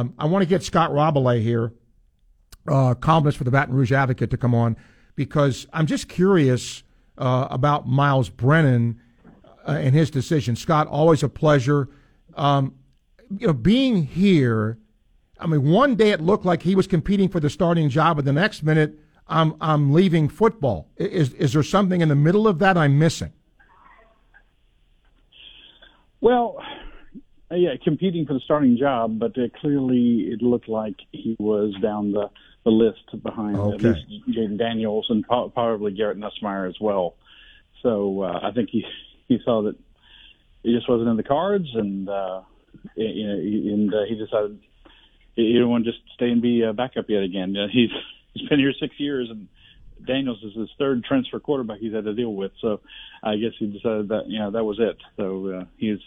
Um, I want to get Scott Rabalais here, uh, columnist for the Baton Rouge Advocate, to come on because I'm just curious uh, about Myles Brennan uh, and his decision. Scott, always a pleasure. Um, you know, being here, I mean, one day it looked like he was competing for the starting job, but the next minute, I'm I'm leaving football. Is is there something in the middle of that I'm missing? Well, yeah, competing for the starting job, but uh, clearly it looked like he was down the, the list behind okay. at least Jayden Daniels and probably Garrett Nussmeier as well. So uh, I think he he saw that it just wasn't in the cards, and uh, you know, and uh, he decided he didn't want to just stay and be a backup yet again. Uh, he's he's been here six years, and Daniels is his third transfer quarterback he's had to deal with. So I guess he decided that you know that was it. So uh, he's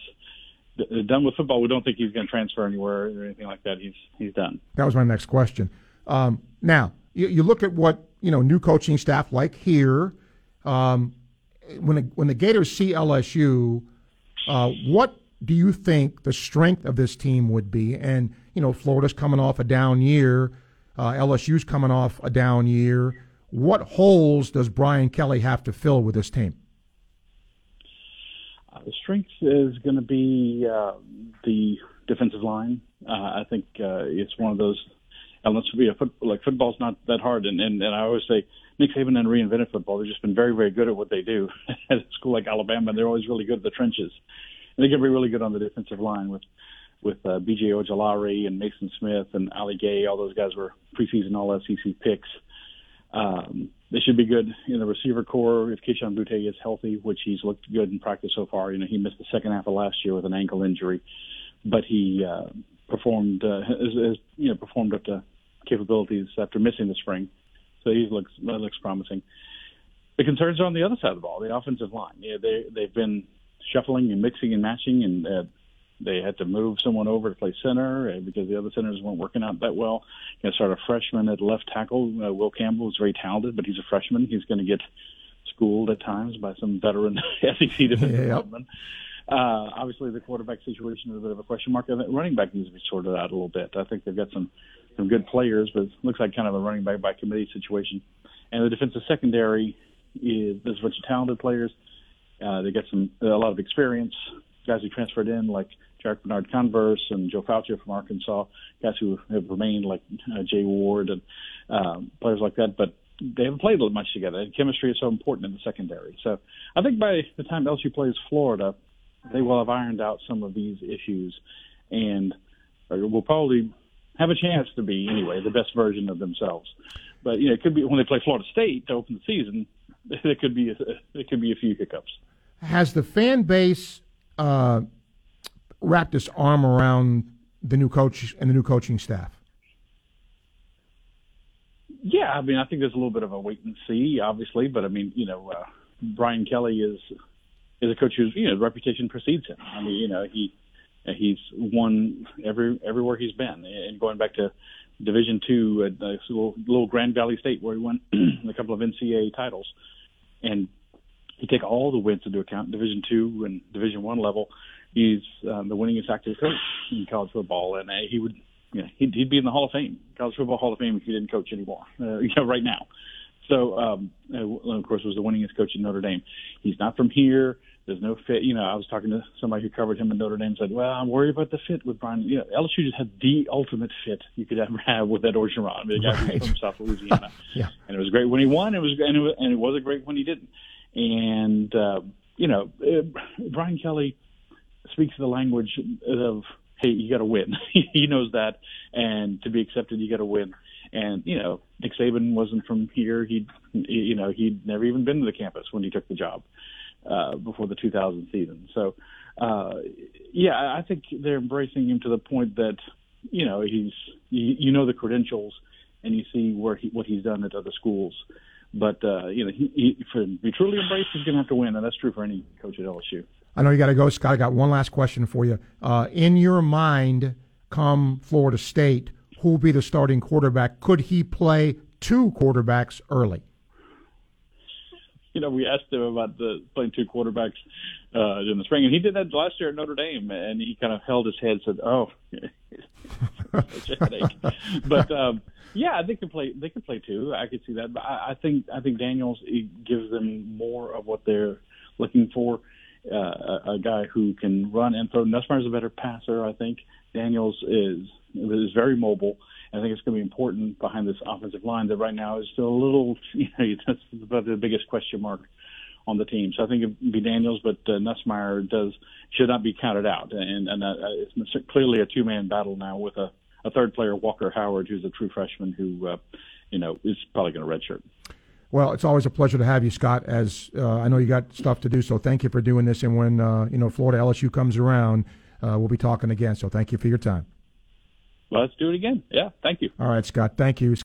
done with football. We don't think he's going to transfer anywhere or anything like that. He's he's done. That was my next question. Um, now you, you, look at what you know new coaching staff like here. Um, when the, when the Gators see LSU, uh, what do you think the strength of this team would be? And you know, Florida's coming off a down year. Uh, LSU's coming off a down year. What holes does Brian Kelly have to fill with this team? The strength is going to be uh, the defensive line. Uh, I think uh, it's one of those elements. Be a foot, like football's not that hard, and, and and I always say Nick Saban and reinvented football. They've just been very very good at what they do. at a school like Alabama, they're always really good at the trenches, and they can be really good on the defensive line with with uh, B.J. Ojulari and Mason Smith and Ali Gaye. All those guys were preseason All SEC picks. Um, they should be good in the receiver corps if Kayshon Boutte is healthy, which he's looked good in practice so far. You know, he missed the second half of last year with an ankle injury, but he uh, performed uh, has, has, you know performed up to capabilities after missing the spring. So he looks that looks promising. The concerns are on the other side of the ball, the offensive line. Yeah, they they've been shuffling and mixing and matching, and uh, they had to move someone over to play center uh, because the other centers weren't working out that well. Going to start a freshman at left tackle. Uh, Will Campbell is very talented, but he's a freshman. He's going to get schooled at times by some veteran SEC defensive yep. lineman. Uh, obviously, the quarterback situation is a bit of a question mark. And running back needs to be sorted out a little bit. I think they've got some some good players, but it looks like kind of a running back by committee situation. And the defensive secondary is there's a bunch of talented players. Uh, they get some a lot of experience. Guys who transferred in like Jarrick Bernard-Converse and Joe Foucha from Arkansas, guys who have remained like uh, Jay Ward and um, players like that, but they haven't played much together. And chemistry is so important in the secondary. So I think by the time LSU plays Florida, they will have ironed out some of these issues and will probably have a chance to be anyway the best version of themselves. But you know, it could be when they play Florida State to open the season. There could be a, there could be a few hiccups. Has the fan base uh, wrapped his arm around the new coach and the new coaching staff? Yeah, I mean, I think there's a little bit of a wait and see, obviously, but I mean, you know, uh, Brian Kelly is is a coach whose you know reputation precedes him. I mean, you know, he he's won every everywhere he's been, and going back to Division two at the little, little Grand Valley State where he won a couple of NCAA titles, and you take all the wins into account, Division two and Division one level, he's um, the winningest active coach in college football, and uh, he would, you know, he'd, he'd be in the Hall of Fame, college football Hall of Fame, if he didn't coach anymore, uh, you know, right now. So, um, of course, was the winningest coach in Notre Dame. He's not from here. There's no fit. You know, I was talking to somebody who covered him in Notre Dame. Said, "Well, I'm worried about the fit with Brian. You know, LSU just had the ultimate fit you could ever have with Ed Orgeron, I mean, the guy right. from South Louisiana. yeah. And it was great when he won. It was and it was, and it was a great when he didn't. And uh, you know, uh, Brian Kelly speaks the language of hey, you got to win. he knows that, and to be accepted, you got to win. And you know, Nick Saban wasn't from here. He, you know, he'd never even been to the campus when he took the job uh, before the 2000 season. So, uh, yeah, I think they're embracing him to the point that you know he's you, you know the credentials and you see where he what he's done at other schools. But uh, you know, he, he, for to be truly embraced, he's going to have to win, and that's true for any coach at LSU. I know you got to go, Scott. I got one last question for you. Uh, in your mind, come Florida State, who will be the starting quarterback? Could he play two quarterbacks early? you know, we asked him about the playing two quarterbacks uh, in the spring, and he did that last year at Notre Dame, and he kind of held his head, said, "Oh, it's a headache." but um, yeah, they can play. They can play two. I could see that. But I, I think I think Daniels gives them more of what they're looking for. Uh, a, guy who can run and throw. Nussmeier's a better passer, I think. Daniels is is very mobile. I think it's going to be important behind this offensive line that right now is still a little, you know, that's about the biggest question mark on the team. So I think it'd be Daniels, but uh, Nussmeier does should not be counted out, and and uh, it's clearly a two man battle now with a, a third player, Walker Howard, who's a true freshman who, uh, you know, is probably going to redshirt. Well, it's always a pleasure to have you, Scott. As uh, I know you got stuff to do, so thank you for doing this. And when uh, you know Florida LSU comes around, uh, we'll be talking again. So thank you for your time. Let's do it again. Yeah, thank you. All right, Scott. Thank you.